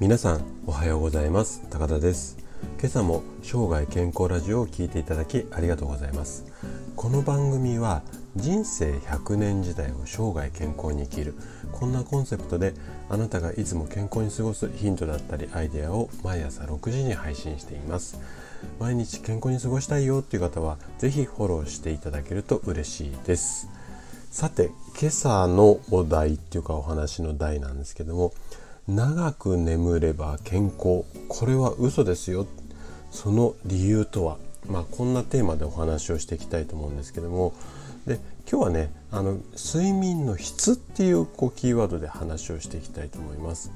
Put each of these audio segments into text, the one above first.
皆さんおはようございます。高田です。今朝も生涯健康ラジオを聞いていただきありがとうございます。この番組は人生100年時代を生涯健康に生きるこんなコンセプトであなたがいつも健康に過ごすヒントだったりアイデアを毎朝6時に配信しています。毎日健康に過ごしたいよっていう方は是非フォローしていただけると嬉しいです。さて今朝のお題っていうかお話の題なんですけども長く眠れば健康これは嘘ですよ。その理由とはまあこんなテーマでお話をしていきたいと思うんですけども。で今日はねあの睡眠の質っていうこうキーワードで話をしていきたいと思います。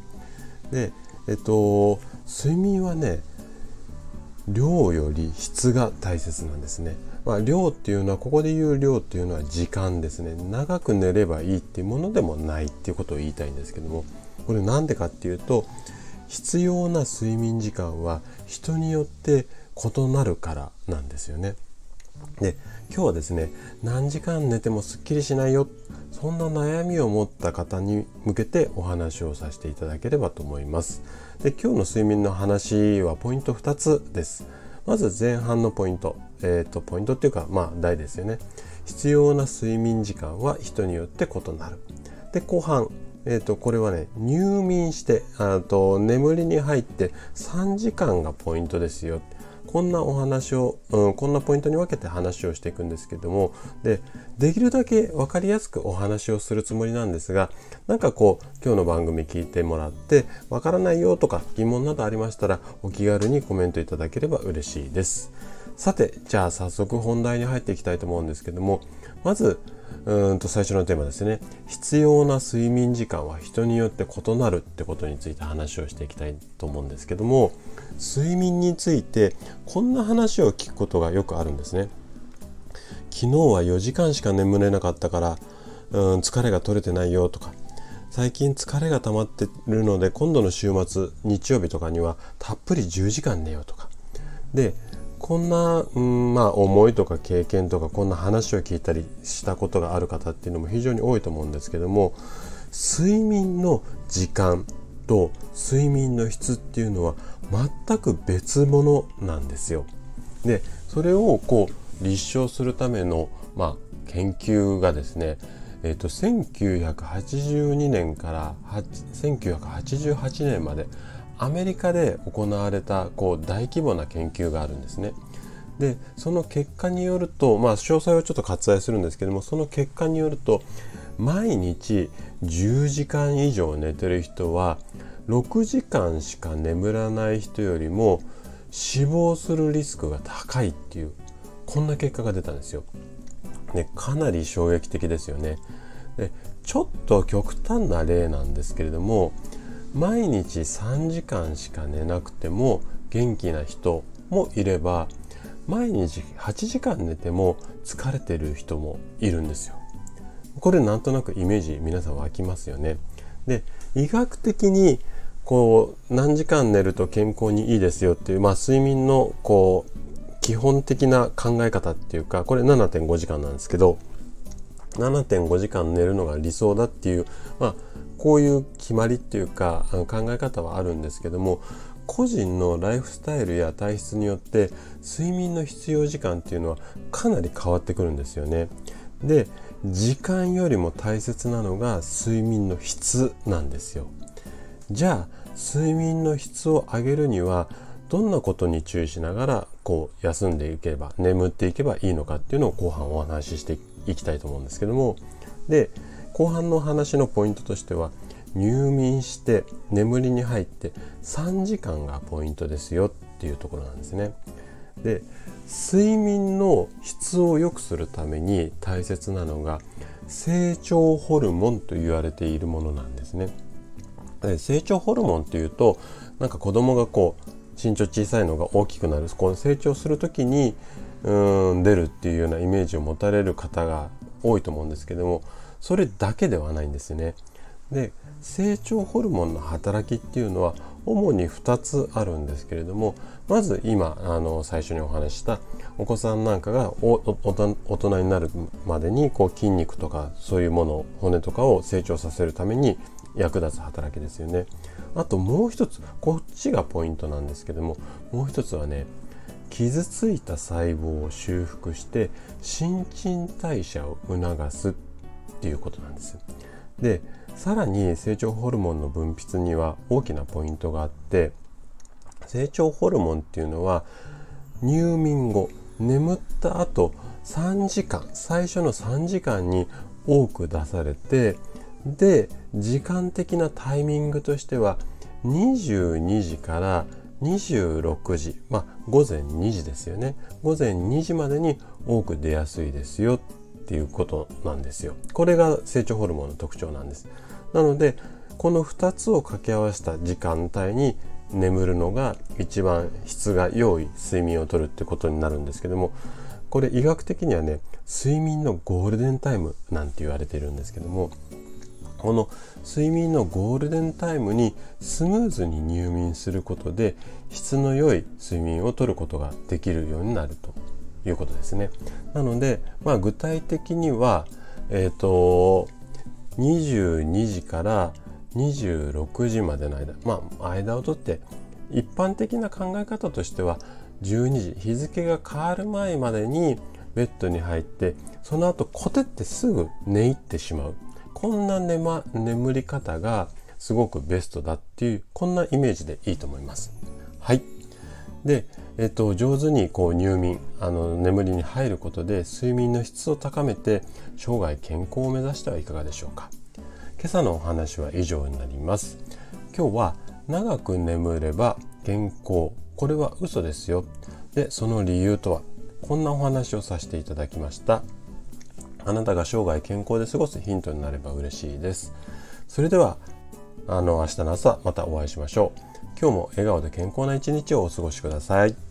でえっと睡眠はね量より質が大切なんですね。まあ、量っていうのはここで言う量っていうのは時間ですね長く寝ればいいっていうものでもないっていうことを言いたいんですけどもこれ何でかっていうと必要な睡眠時間は人によって異なるからなんですよね。で今日はですね何時間寝てもすっきりしないよそんな悩みを持った方に向けてお話をさせていただければと思います。で今日の睡眠の話はポイント2つです。まず前半のポイント、えっ、ー、とポイントっていうかまあ大ですよね。必要な睡眠時間は人によって異なる。で後半えーと、これはね入眠してあと眠りに入って3時間がポイントですよこんなお話を、うん、こんなポイントに分けて話をしていくんですけどもでできるだけ分かりやすくお話をするつもりなんですがなんかこう今日の番組聞いてもらって分からないよとか疑問などありましたらお気軽にコメントいただければ嬉しいです。さてじゃあ早速本題に入っていきたいと思うんですけどもまずうんと最初のテーマですね。必要な睡眠時間は人によって異なるってことについて話をしていきたいと思うんですけども睡眠についてこんな話を聞くことがよくあるんですね。昨日は4時間しか眠れなかったからうん疲れが取れてないよとか最近疲れが溜まってるので今度の週末日曜日とかにはたっぷり10時間寝ようとか。でこんな、うん、まあ思いとか経験とかこんな話を聞いたりしたことがある方っていうのも非常に多いと思うんですけども睡眠の時間と睡眠の質っていうのは全く別物なんですよ。でそれをこう立証するための、まあ、研究がですねえーと、1982年から1988年までアメリカで行われたこう大規模な研究があるんですね。でその結果によるとまあ詳細をちょっと割愛するんですけどもその結果によると毎日10時間以上寝てる人は6時間しか眠らない人よりも死亡するリスクが高いっていうこんな結果が出たんですよ。ね、かなり衝撃的ですよね。でちょっと極端な例なんですけれども毎日3時間しか寝なくても元気な人もいれば毎日8時間寝ても疲れてる人もいるんですよ。これなんとなくイメージ皆さん湧きますよね。で医学的にこう何時間寝ると健康にいいですよっていう、まあ、睡眠のこう基本的な考え方っていうかこれ7.5時間なんですけど7.5時間寝るのが理想だっていう、まあ、こういう決まりっていうかあの考え方はあるんですけども個人のライフスタイルや体質によって睡眠の必要時間っていうのはかなり変わってくるんですよね。で時間よりも大切なのが睡眠の質なんですよ。じゃあ睡眠の質を上げるにはどんなことに注意しながらこう休んでいけば眠っていけばいいのかっていうのを後半お話ししていきたいと思うんですけどもで後半の話のポイントとしては入眠して眠りに入って3時間がポイントですよっていうところなんですね。で睡眠の質を良くするために大切なのが成長ホルモンと言われているものなんですね。で成長ホルモンっていうとなんか子供がこう身長小さいのが大きくなるこの成長する時にうん出るっていうようなイメージを持たれる方が多いと思うんですけどもそれだけではないんですね。で成長ホルモンの働きっていうのは主に2つあるんですけれどもまず今あの最初にお話したお子さんなんかが大人になるまでにこう筋肉とかそういうもの骨とかを成長させるために役立つ働きですよね。あともう一つこっちがポイントなんですけどももう一つはね傷ついた細胞を修復して新陳代謝を促すっていうことなんです。でさらに成長ホルモンの分泌には大きなポイントがあって成長ホルモンっていうのは入眠後眠った後3時間最初の3時間に多く出されてで時間的なタイミングとしては22時から26時まあ午前2時ですよね午前2時までに多く出やすいですよっていうことなんですよ。これが成長ホルモンの特徴なんです。なのでこの2つを掛け合わせた時間帯に眠るのが一番質が良い睡眠をとるってことになるんですけどもこれ医学的にはね睡眠のゴールデンタイムなんて言われているんですけどもこの睡眠のゴールデンタイムにスムーズに入眠することで質の良い睡眠をとることができるようになると。いうことですね。なので、まあ、具体的には、え、ー、と22時から26時までの間まあ間をとって一般的な考え方としては12時日付が変わる前までにベッドに入ってその後コテってすぐ寝入ってしまうこんな寝,、ま、眠り方がすごくベストだっていうこんなイメージでいいと思います。はいで、えっと、上手にこう入眠あの眠りに入ることで睡眠の質を高めて生涯健康を目指してはいかがでしょうか。今朝のお話は以上になります。今日は長く眠れば健康。これは嘘ですよ。でその理由とはこんなお話をさせていただきました。あなたが生涯健康で過ごすヒントになれば嬉しいです。それではあの明日の朝またお会いしましょう。今日も笑顔で健康な一日をお過ごしください。